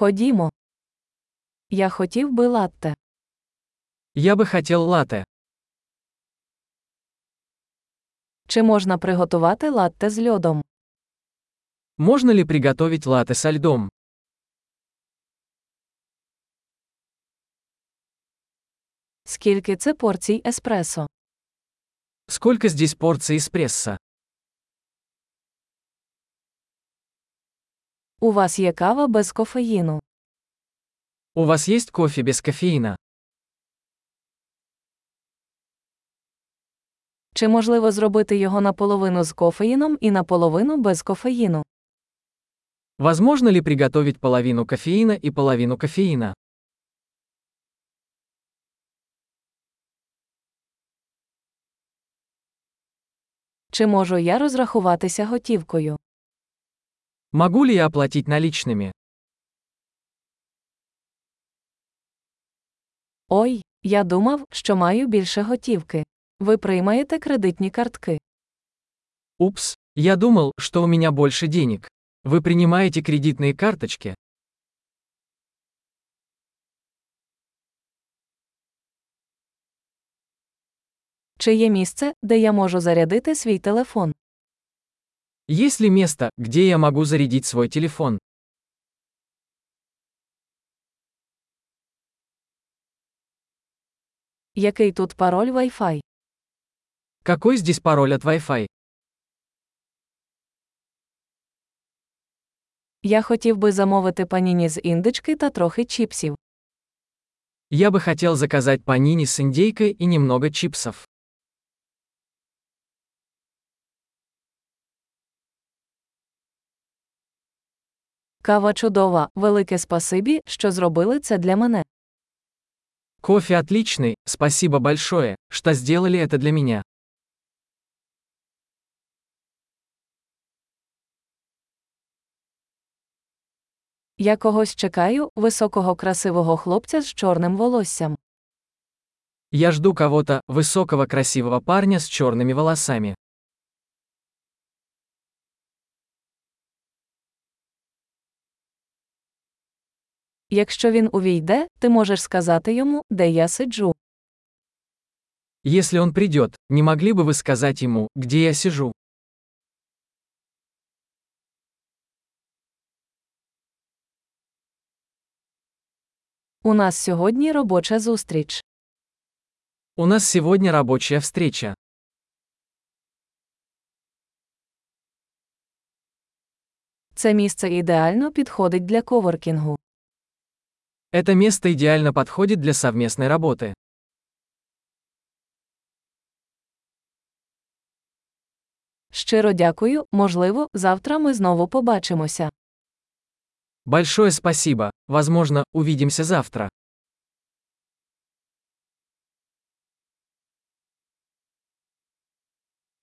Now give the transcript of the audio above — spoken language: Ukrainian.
Ходімо. Я хотів би латте. Я бы хотел латте. Чи можна приготувати латте з льодом? Можно ли приготовить латте со льдом? Скільки це порцій еспресо? Сколько здесь порций эспрессо? У вас є кава без кофеїну. У вас есть кофе без кофеина? Чи можливо зробити його наполовину з кофеїном і наполовину без кофеїну? Возможно ли приготовить половину кофеина и половину кофеина? Чи можу я розрахуватися готівкою? Могу ли я оплатить наличными? Ой, я думав, що маю більше готівки. Ви приймаєте кредитні картки. Упс, я думал, что у меня больше денег. Вы принимаете кредитные карточки? Чи є місце, де я можу зарядити свій телефон? Есть ли место, где я могу зарядить свой телефон? Який тут пароль Wi-Fi? Какой здесь пароль от Wi-Fi? Я хотів би замовити паніні з індички та трохи чіпсів. Я бы хотел заказать панини с индейкой и немного чипсов. Кава чудова, велике спасибі, що зробили це для мене. Кофе отличный, спасибо большое, что сделали это для меня. Я когось чекаю, високого красивого хлопця з чорним волоссям. Я жду кого-то, высокого красивого парня с черными волосами. Якщо він увійде, ти можеш сказати йому, де я сиджу. Если он придет, не могли бы вы сказать ему, где я сижу? У нас сьогодні робоча зустріч. У нас сегодня рабочая встреча. Це місце ідеально підходить для коворкінгу. Это место идеально подходит для совместной работы. Щиро дякую, можливо, завтра ми знову побачимося. Большое спасибо, возможно, увидимся завтра.